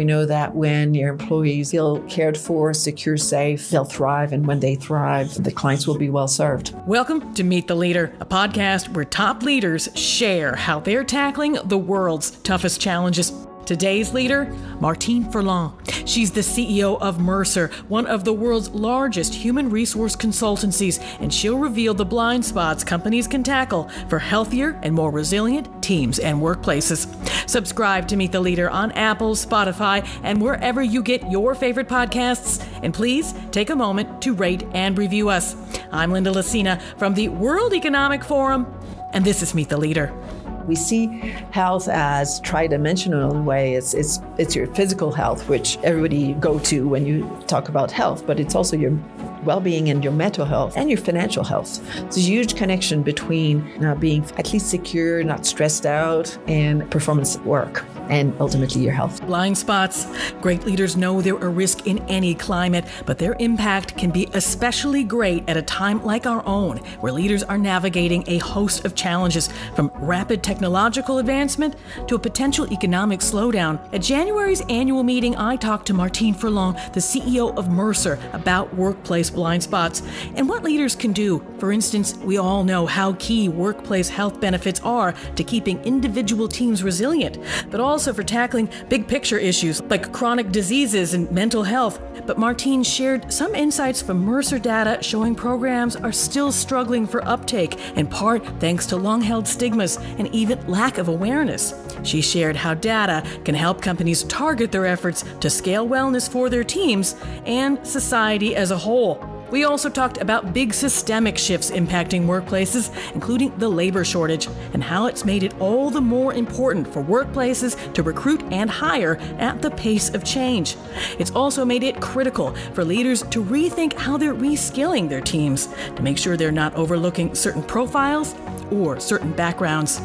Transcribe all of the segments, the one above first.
We know that when your employees feel cared for, secure, safe, they'll thrive. And when they thrive, the clients will be well served. Welcome to Meet the Leader, a podcast where top leaders share how they're tackling the world's toughest challenges. Today's leader, Martine Ferland. She's the CEO of Mercer, one of the world's largest human resource consultancies, and she'll reveal the blind spots companies can tackle for healthier and more resilient teams and workplaces. Subscribe to Meet the Leader on Apple, Spotify, and wherever you get your favorite podcasts. And please take a moment to rate and review us. I'm Linda Lacina from the World Economic Forum, and this is Meet the Leader. We see health as tridimensional in a way. It's, it's, it's your physical health, which everybody go to when you talk about health, but it's also your well-being and your mental health and your financial health. There's a huge connection between uh, being at least secure, not stressed out, and performance at work and ultimately your health. Blind spots. Great leaders know they're a risk in any climate, but their impact can be especially great at a time like our own, where leaders are navigating a host of challenges from rapid technological advancement to a potential economic slowdown. At January's annual meeting, I talked to Martine Ferland, the CEO of Mercer, about workplace blind spots and what leaders can do. For instance, we all know how key workplace health benefits are to keeping individual teams resilient, but also for tackling big picture issues like chronic diseases and mental health. But Martine shared some insights from Mercer data showing programs are still struggling for uptake, in part thanks to long held stigmas and even lack of awareness. She shared how data can help companies target their efforts to scale wellness for their teams and society as a whole. We also talked about big systemic shifts impacting workplaces, including the labor shortage, and how it's made it all the more important for workplaces to recruit and hire at the pace of change. It's also made it critical for leaders to rethink how they're reskilling their teams to make sure they're not overlooking certain profiles or certain backgrounds.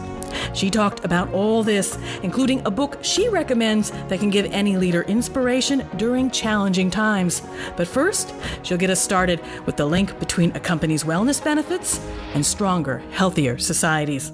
She talked about all this, including a book she recommends that can give any leader inspiration during challenging times. But first, she'll get us started with the link between a company's wellness benefits and stronger, healthier societies.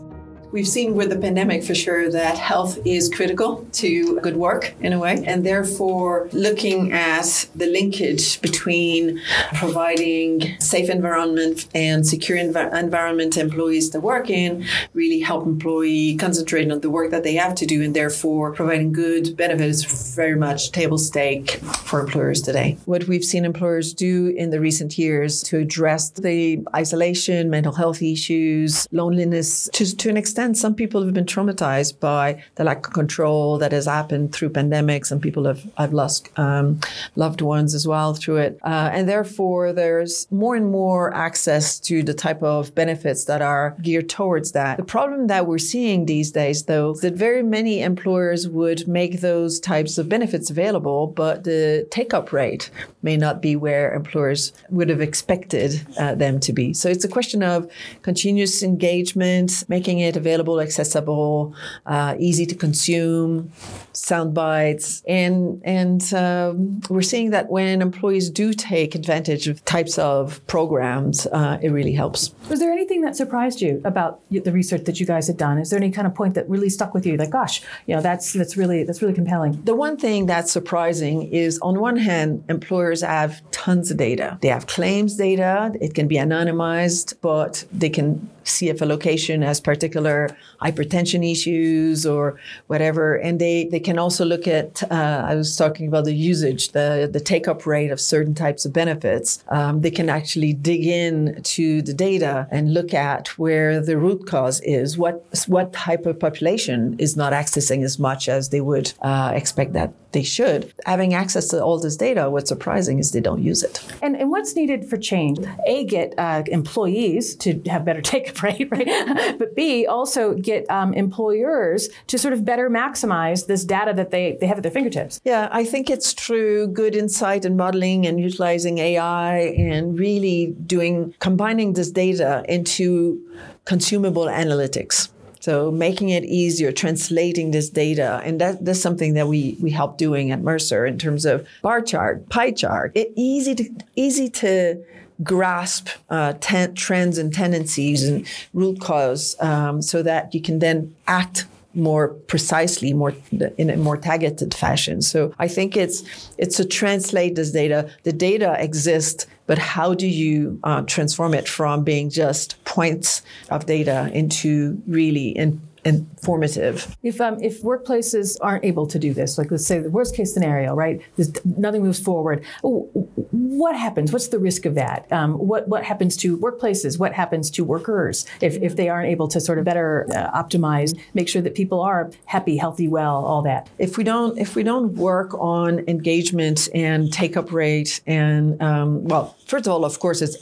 We've seen with the pandemic for sure that health is critical to good work in a way, and therefore looking at the linkage between providing safe environment and secure env- environment employees to work in really help employee concentrate on the work that they have to do, and therefore providing good benefits very much table stake for employers today. What we've seen employers do in the recent years to address the isolation, mental health issues, loneliness to, to an extent extent, some people have been traumatized by the lack of control that has happened through pandemics. Some people have, I've lost um, loved ones as well through it. Uh, and therefore, there's more and more access to the type of benefits that are geared towards that. The problem that we're seeing these days, though, is that very many employers would make those types of benefits available, but the take up rate may not be where employers would have expected uh, them to be. So it's a question of continuous engagement, making it available accessible, uh, easy to consume, sound bites, and and um, we're seeing that when employees do take advantage of types of programs, uh, it really helps. Was there anything that surprised you about the research that you guys had done? Is there any kind of point that really stuck with you? Like, gosh, you know, that's that's really that's really compelling. The one thing that's surprising is, on one hand, employers have tons of data. They have claims data. It can be anonymized, but they can if location has particular hypertension issues or whatever. And they, they can also look at, uh, I was talking about the usage, the, the take up rate of certain types of benefits. Um, they can actually dig in to the data and look at where the root cause is, what, what type of population is not accessing as much as they would uh, expect that they should. Having access to all this data, what's surprising is they don't use it. And, and what's needed for change? A, get uh, employees to have better take rate, right? but B, also get um, employers to sort of better maximize this data that they, they have at their fingertips. Yeah, I think it's true. Good insight and modeling and utilizing AI and really doing, combining this data into consumable analytics. So making it easier, translating this data, and that, that's something that we we help doing at Mercer in terms of bar chart, pie chart. It easy to easy to grasp uh, ten, trends and tendencies and root cause, um, so that you can then act more precisely, more in a more targeted fashion. So I think it's it's to translate this data. The data exists, but how do you uh, transform it from being just points of data into really in informative. If um, if workplaces aren't able to do this, like let's say the worst case scenario, right? There's, nothing moves forward. What happens? What's the risk of that? Um, what what happens to workplaces? What happens to workers if, if they aren't able to sort of better uh, optimize, make sure that people are happy, healthy, well, all that? If we don't if we don't work on engagement and take up rate and um, well, first of all, of course, it's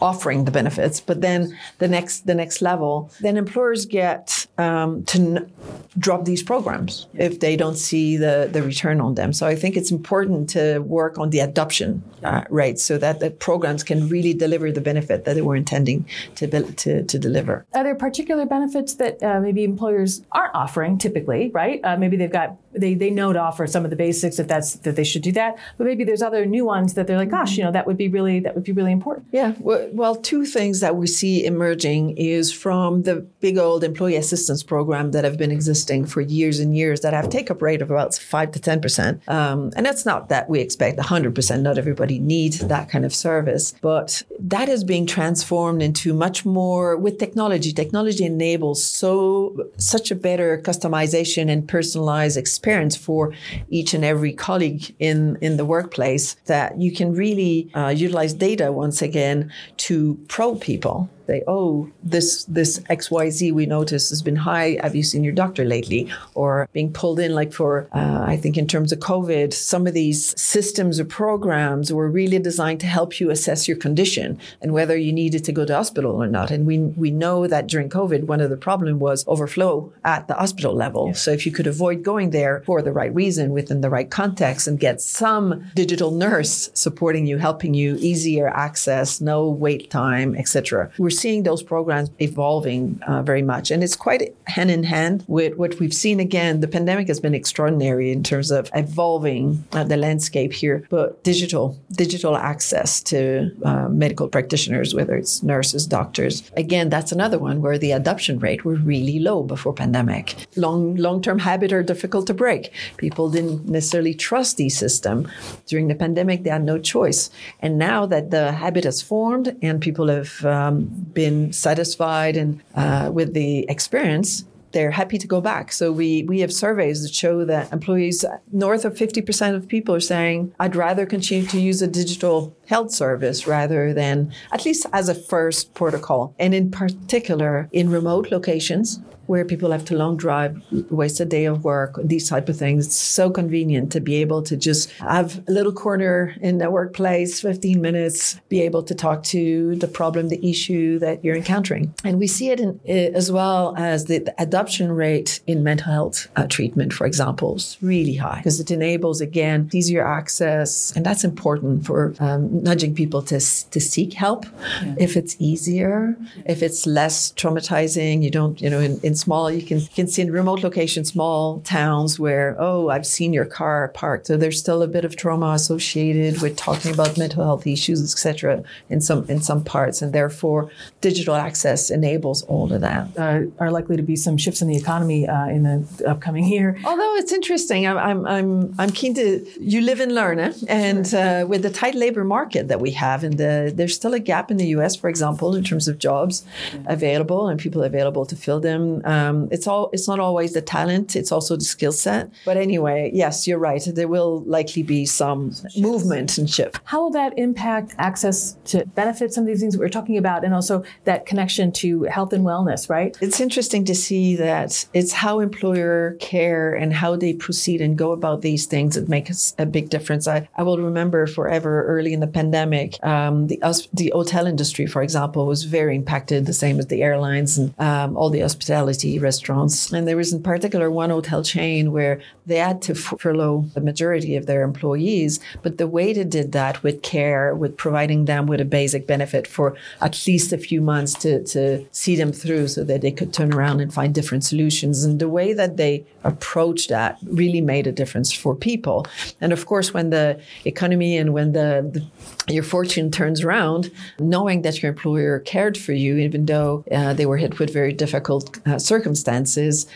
offering the benefits, but then the next the next level, then employers get um, to n- drop these programs if they don't see the, the return on them. So I think it's important to work on the adoption uh, rate so that the programs can really deliver the benefit that they were intending to, to, to deliver. Are there particular benefits that uh, maybe employers aren't offering typically, right? Uh, maybe they've got they, they know to offer some of the basics if that's that they should do that, but maybe there's other new ones that they're like, gosh, you know, that would be really that would be really important. Yeah, well, two things that we see emerging is from the big old employee assistance program that have been existing for years and years that have take up rate of about five to ten percent, um, and that's not that we expect hundred percent. Not everybody needs that kind of service, but that is being transformed into much more with technology. Technology enables so such a better customization and personalized experience for each and every colleague in in the workplace that you can really uh, utilize data once again to probe people say, oh, this this XYZ we noticed has been high. Have you seen your doctor lately? Or being pulled in, like for, uh, I think in terms of COVID, some of these systems or programs were really designed to help you assess your condition and whether you needed to go to hospital or not. And we, we know that during COVID, one of the problem was overflow at the hospital level. Yeah. So if you could avoid going there for the right reason within the right context and get some digital nurse supporting you, helping you, easier access, no wait time, etc. We're seeing those programs evolving uh, very much. And it's quite hand in hand with what we've seen again. The pandemic has been extraordinary in terms of evolving uh, the landscape here, but digital, digital access to uh, medical practitioners, whether it's nurses, doctors. Again, that's another one where the adoption rate were really low before pandemic. Long, long-term habit are difficult to break. People didn't necessarily trust the system. During the pandemic, they had no choice. And now that the habit has formed and people have um, been satisfied and uh, with the experience, they're happy to go back. So we we have surveys that show that employees north of 50% of people are saying I'd rather continue to use a digital health service rather than at least as a first protocol. And in particular in remote locations where people have to long drive, waste a day of work, these type of things. It's so convenient to be able to just have a little corner in the workplace, 15 minutes, be able to talk to the problem, the issue that you're encountering. And we see it in, as well as the, the, adoption rate in mental health uh, treatment, for example, is really high because it enables, again, easier access. And that's important for um, nudging people to, to seek help yeah. if it's easier, if it's less traumatizing. You don't, you know, in, in small, you can, can see in remote locations, small towns where, oh, I've seen your car parked. So there's still a bit of trauma associated with talking about mental health issues, etc. in some in some parts. And therefore, digital access enables all of that. Uh, are likely to be some shifts in the economy uh, in the upcoming year. Although it's interesting, I'm, I'm, I'm, I'm keen to, you live and learn. Eh? And uh, with the tight labor market that we have, and the, there's still a gap in the US, for example, in terms of jobs available and people available to fill them. Um, it's all it's not always the talent; it's also the skill set. But anyway, yes, you're right. There will likely be some movement and shift. How will that impact access to benefits? Some of these things we're talking about, and also that connection to health and wellness. Right. It's interesting to see that it's how employer care and how they proceed and go about these things that makes a big difference. I, I will remember forever early in the pandemic, um, the the hotel industry, for example, was very impacted, the same as the airlines and um, all the hospitality restaurants. And there was in particular one hotel chain where they had to furlough the majority of their employees, but the way they did that with care, with providing them with a basic benefit for at least a few months to, to see them through so that they could turn around and find different solutions. And the way that they approached that really made a difference for people. And of course, when the economy and when the, the your fortune turns around, knowing that your employer cared for you, even though uh, they were hit with very difficult uh, circumstances,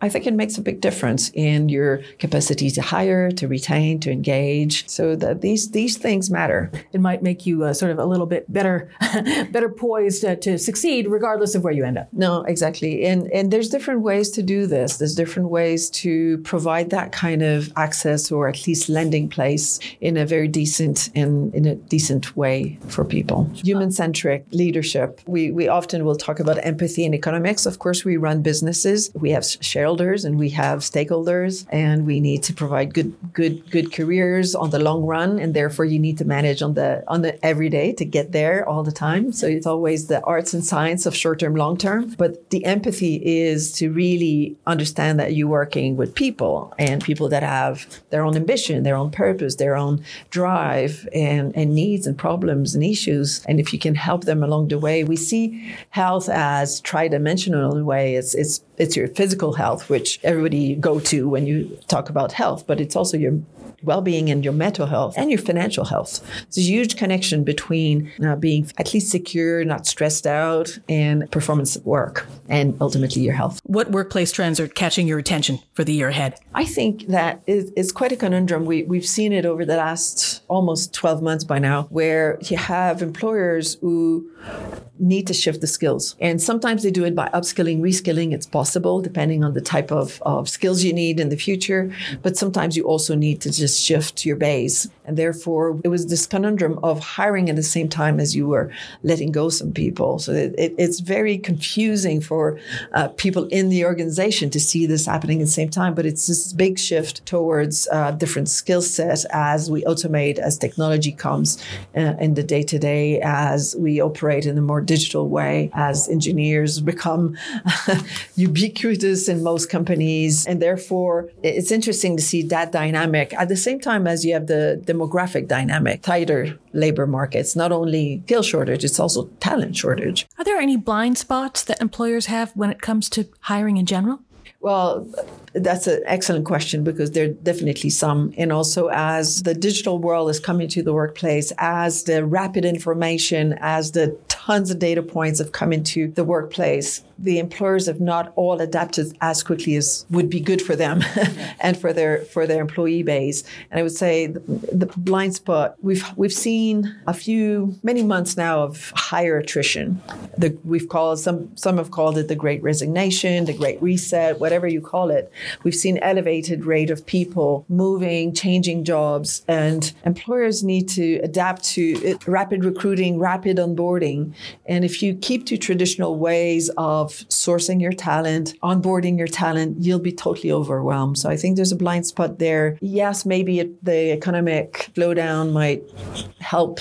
I think it makes a big difference in your capacity to hire, to retain, to engage. So that these these things matter. It might make you uh, sort of a little bit better, better poised to succeed, regardless of where you end up. No, exactly. And and there's different ways to do this. There's different ways to provide that kind of access or at least lending place in a very decent and in a decent way for people. Human centric leadership. We we often will talk about empathy and economics. Of course, we run businesses. We have shareholders and we have stakeholders, and we need to provide good good good careers on the long run. And therefore, you need to manage on the on the everyday to get there all the time. So it's always the arts and science of short term, long term. But the empathy is to really understand that you're working with people and people that have their own ambition, their own purpose, their own drive and, and needs and problems and issues. And if you can help them along the way, we see health as tri-dimensional in a way. It's, it's, it's your physical health, which everybody go to when you talk about health, but it's also your well-being and your mental health and your financial health. There's a huge connection between uh, being at least secure, not stressed out, and performance at work, and ultimately your health. What workplace trends are catching your attention for the year ahead? I think that is, is quite a conundrum. We, we've seen it over the last almost 12 months by now, where you have employers who need to shift the skills. And sometimes they do it by upskilling, reskilling. It's possible depending on the type of, of skills you need in the future. But sometimes you also need to just shift your base. And therefore, it was this conundrum of hiring at the same time as you were letting go some people. So it, it, it's very confusing for uh, people in the organization to see this happening at the same time. But it's this big shift towards uh, different skill sets as we automate, as technology comes uh, in the day to day, as we operate in a more digital way, as engineers become ubiquitous in most companies. And therefore, it's interesting to see that dynamic at the same time as you have the demographic dynamic, tighter labor markets, not only skill shortage, it's also talent shortage. Are there any blind spots that employers have when it comes to hiring in general? Well, that's an excellent question because there are definitely some. And also, as the digital world is coming to the workplace, as the rapid information, as the tons of data points have come into the workplace, the employers have not all adapted as quickly as would be good for them and for their for their employee base. And I would say the, the, blind spot we've we've seen a few many months now of higher attrition. The, we've called some some have called it the Great Resignation, the Great Reset, whatever you call it. We've seen elevated rate of people moving, changing jobs, and employers need to adapt to it, rapid recruiting, rapid onboarding. And if you keep to traditional ways of of sourcing your talent, onboarding your talent, you'll be totally overwhelmed. So I think there's a blind spot there. Yes, maybe it, the economic slowdown might help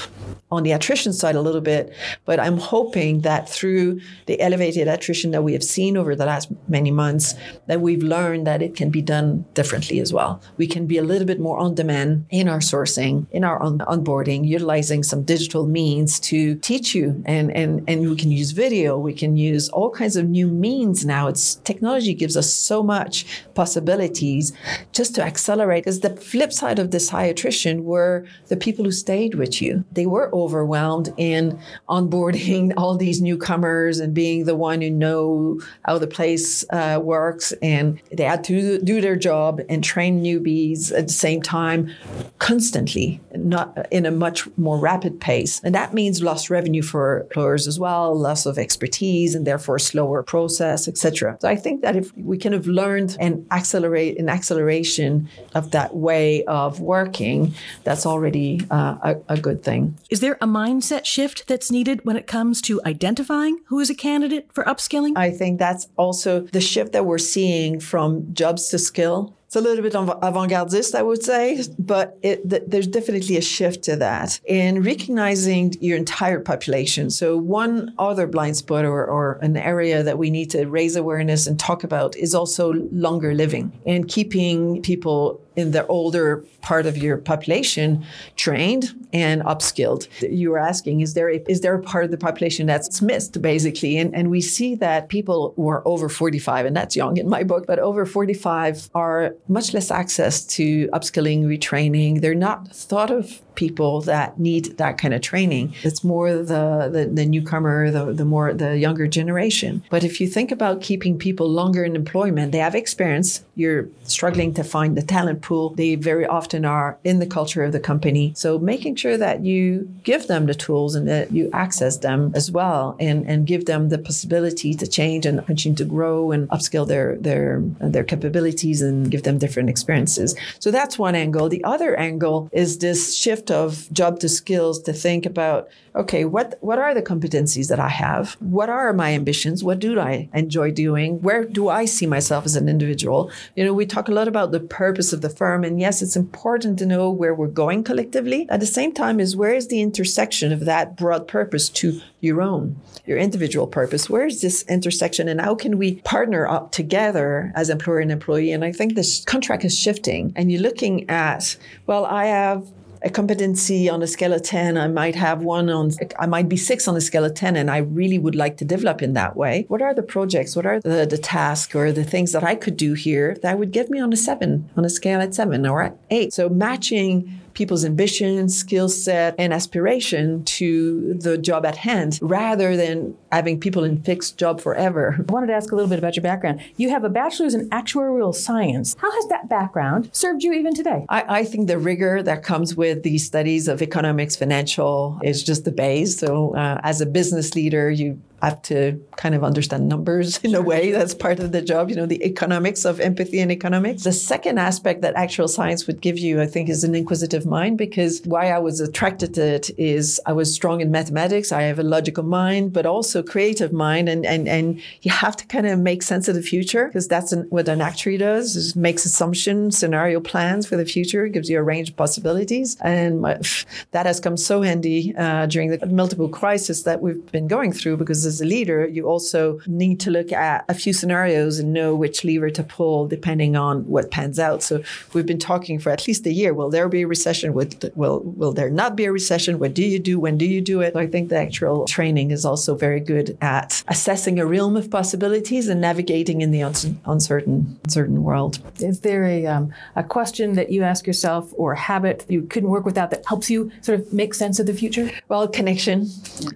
on the attrition side a little bit, but I'm hoping that through the elevated attrition that we have seen over the last many months, that we've learned that it can be done differently as well. We can be a little bit more on demand in our sourcing, in our on- onboarding, utilizing some digital means to teach you, and and and we can use video, we can use all kinds of new means now. It's technology gives us so much possibilities just to accelerate. Because the flip side of this high attrition were the people who stayed with you. They were overwhelmed in onboarding all these newcomers and being the one who know how the place uh, works. And they had to do their job and train newbies at the same time constantly, not in a much more rapid pace. And that means lost revenue for employers as well, loss of expertise, and therefore slower process, etc. So I think that if we kind of learned and accelerate an acceleration of that way of working, that's already uh, a, a good thing. Is there a mindset shift that's needed when it comes to identifying who is a candidate for upskilling? I think that's also the shift that we're seeing from jobs to skill it's a little bit avant-gardist, I would say, but it, th- there's definitely a shift to that in recognizing your entire population. So one other blind spot or, or an area that we need to raise awareness and talk about is also longer living and keeping people in the older part of your population trained and upskilled. You were asking, is there a, is there a part of the population that's missed basically? And, and we see that people who are over 45, and that's young in my book, but over 45 are much less access to upskilling, retraining. They're not thought of people that need that kind of training. It's more the, the, the newcomer, the, the more the younger generation. But if you think about keeping people longer in employment, they have experience. You're struggling to find the talent pool. They very often are in the culture of the company. So making sure that you give them the tools and that you access them as well and, and give them the possibility to change and continue to grow and upskill their their their capabilities and give them different experiences. So that's one angle. The other angle is this shift of job to skills to think about okay, what what are the competencies that I have? What are my ambitions? What do I enjoy doing? Where do I see myself as an individual? You know, we talk a lot about the purpose of the firm, and yes, it's important to know where we're going collectively. At the same time, is where is the intersection of that broad purpose to your own, your individual purpose? Where is this intersection, and how can we partner up together as employer and employee? And I think this contract is shifting, and you're looking at well, I have a competency on a scale of 10 i might have one on i might be six on a scale of 10 and i really would like to develop in that way. What are the projects? What are the, the tasks or the things that i could do here that would get me on a seven on a scale at seven or eight? So matching people's ambition, skill set, and aspiration to the job at hand rather than having people in fixed job forever. I wanted to ask a little bit about your background. You have a bachelor's in actuarial science. How has that background served you even today? I, I think the rigor that comes with these studies of economics, financial, is just the base. So, uh, as a business leader, you have to kind of understand numbers in a way. That's part of the job, you know, the economics of empathy and economics. The second aspect that actuarial science would give you, I think, is an inquisitive mind because why I was attracted to it is I was strong in mathematics. I have a logical mind, but also creative mind. And, and, and you have to kind of make sense of the future because that's an, what an actuary does is makes assumptions, scenario plans for the future, gives you a range of possibilities. And my, that has come so handy uh, during the multiple crises that we've been going through because as a leader, you also need to look at a few scenarios and know which lever to pull depending on what pans out. So we've been talking for at least a year. Will there be a recession? Will, will, will there not be a recession? What do you do? When do you do it? So I think the actuarial training is also very good at assessing a realm of possibilities and navigating in the uncertain, uncertain world. Is there a, um, a question that you ask yourself or a habit you couldn't work without that helps you sort of make sense of the future? Well, connection.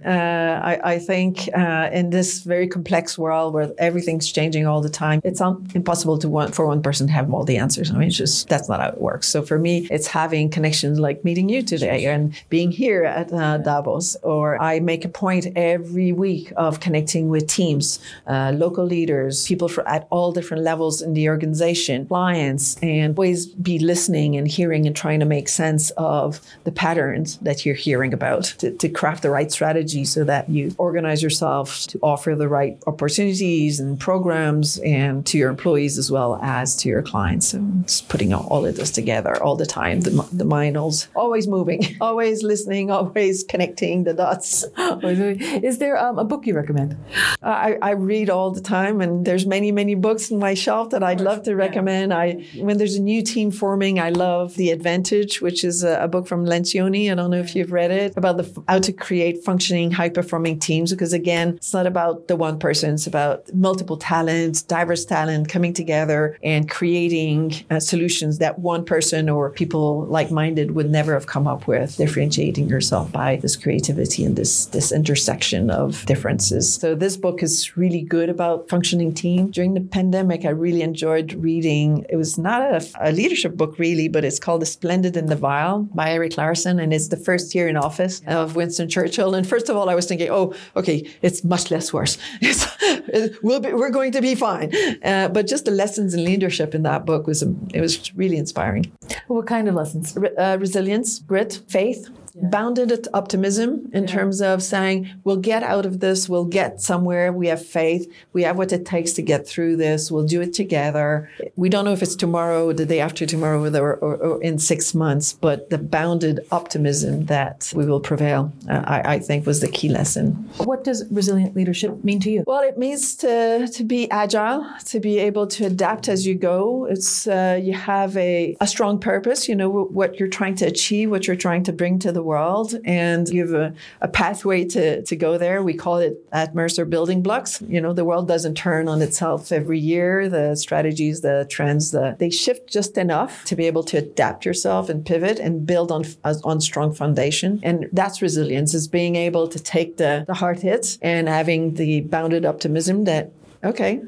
Uh, I, I, think uh, uh, in this very complex world where everything's changing all the time, it's un- impossible to for one person to have all the answers. I mean, just that's not how it works. So for me, it's having connections like meeting you today and being here at uh, Davos. Or I make a point every week of connecting with teams, uh, local leaders, people for, at all different levels in the organization, clients, and always be listening and hearing and trying to make sense of the patterns that you're hearing about to, to craft the right strategy so that you organize yourself yourself to offer the right opportunities and programs and to your employees as well as to your clients. So just putting all of this together all the time. The, the mind is always moving, always listening, always connecting the dots. Is there um, a book you recommend? I, I, read all the time, and there's many, many books in my shelf that I'd love to recommend. I when there's a new team forming, I love The Advantage, which is a, a book from Lencioni. I don't know if you've read it about the how to create functioning, high performing teams. Because again, again, it's not about the one person, it's about multiple talents, diverse talent coming together and creating uh, solutions that one person or people like minded would never have come up with, differentiating yourself by this creativity and this, this intersection of differences. So, this book is really good about functioning team. During the pandemic, I really enjoyed reading. It was not a, a leadership book, really, but it's called The Splendid and the Vile by Erik Larson. And it's the first year in office of Winston Churchill. And first of all, I was thinking, oh, okay, it's much less worse. we'll be, we're going to be fine. Uh, but just the lessons in leadership in that book was it was really inspiring. What kind of lessons? Re- uh, resilience, grit, faith. Bounded optimism in yeah. terms of saying, we'll get out of this, we'll get somewhere, we have faith, we have what it takes to get through this, we'll do it together. We don't know if it's tomorrow, the day after tomorrow, or, or, or in six months, but the bounded optimism that we will prevail, uh, I, I, think, was the key lesson. What does resilient leadership mean to you? Well, it means to, to be agile, to be able to adapt as you go. It's uh, you have a, a strong purpose, you know, what you're trying to achieve, what you're trying to bring to the world, and you have a, a pathway to, to go there. We call it at Mercer building blocks. You know, the world doesn't turn on itself every year. The strategies, the trends, the, they shift just enough to be able to adapt yourself and pivot and build on on strong foundation. And that's resilience is being able to take the, the hard hits and having the bounded optimism that okay,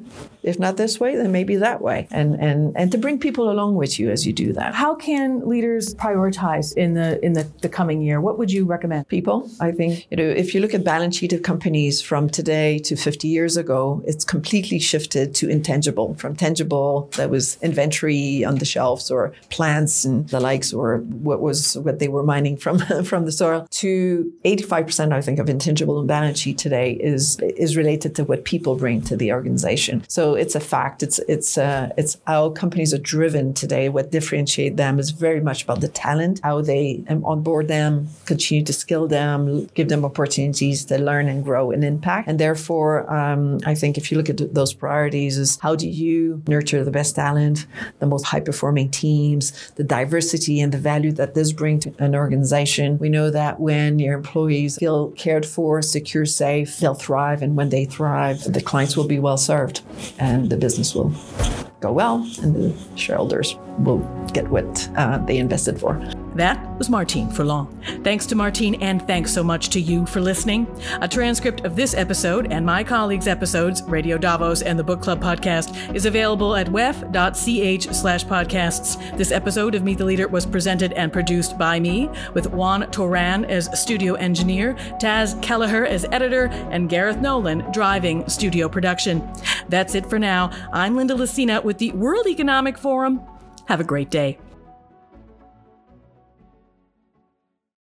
if not this way, then maybe that way. And and and to bring people along with you as you do that. How can leaders prioritize in the in the, the coming year? What would you recommend? People, I think, you know, if you look at balance sheet of companies from today to 50 years ago, it's completely shifted to intangible. From tangible that was inventory on the shelves or plants and the likes or what was what they were mining from from the soil to 85% I think of intangible on balance sheet today is is related to what people bring to the organization. So it's a fact. It's it's uh, it's how companies are driven today. What differentiate them is very much about the talent, how they um, onboard them, continue to skill them, give them opportunities to learn and grow and impact. And therefore, um, I think if you look at those priorities, is how do you nurture the best talent, the most high performing teams, the diversity and the value that this brings to an organization. We know that when your employees feel cared for, secure, safe, they'll thrive, and when they thrive, the clients will be well served and the business will go well and the shareholders will get what uh, they invested for. That was Martine Ferland. Thanks to Martine, and thanks so much to you for listening. A transcript of this episode and my colleagues' episodes, Radio Davos and the Book Club podcast, is available at wef.ch slash podcasts. This episode of Meet the Leader was presented and produced by me, with Juan Toran as studio engineer, Taz Kelleher as editor, and Gareth Nolan driving studio production. That's it for now. I'm Linda Lacina with the World Economic Forum. Have a great day.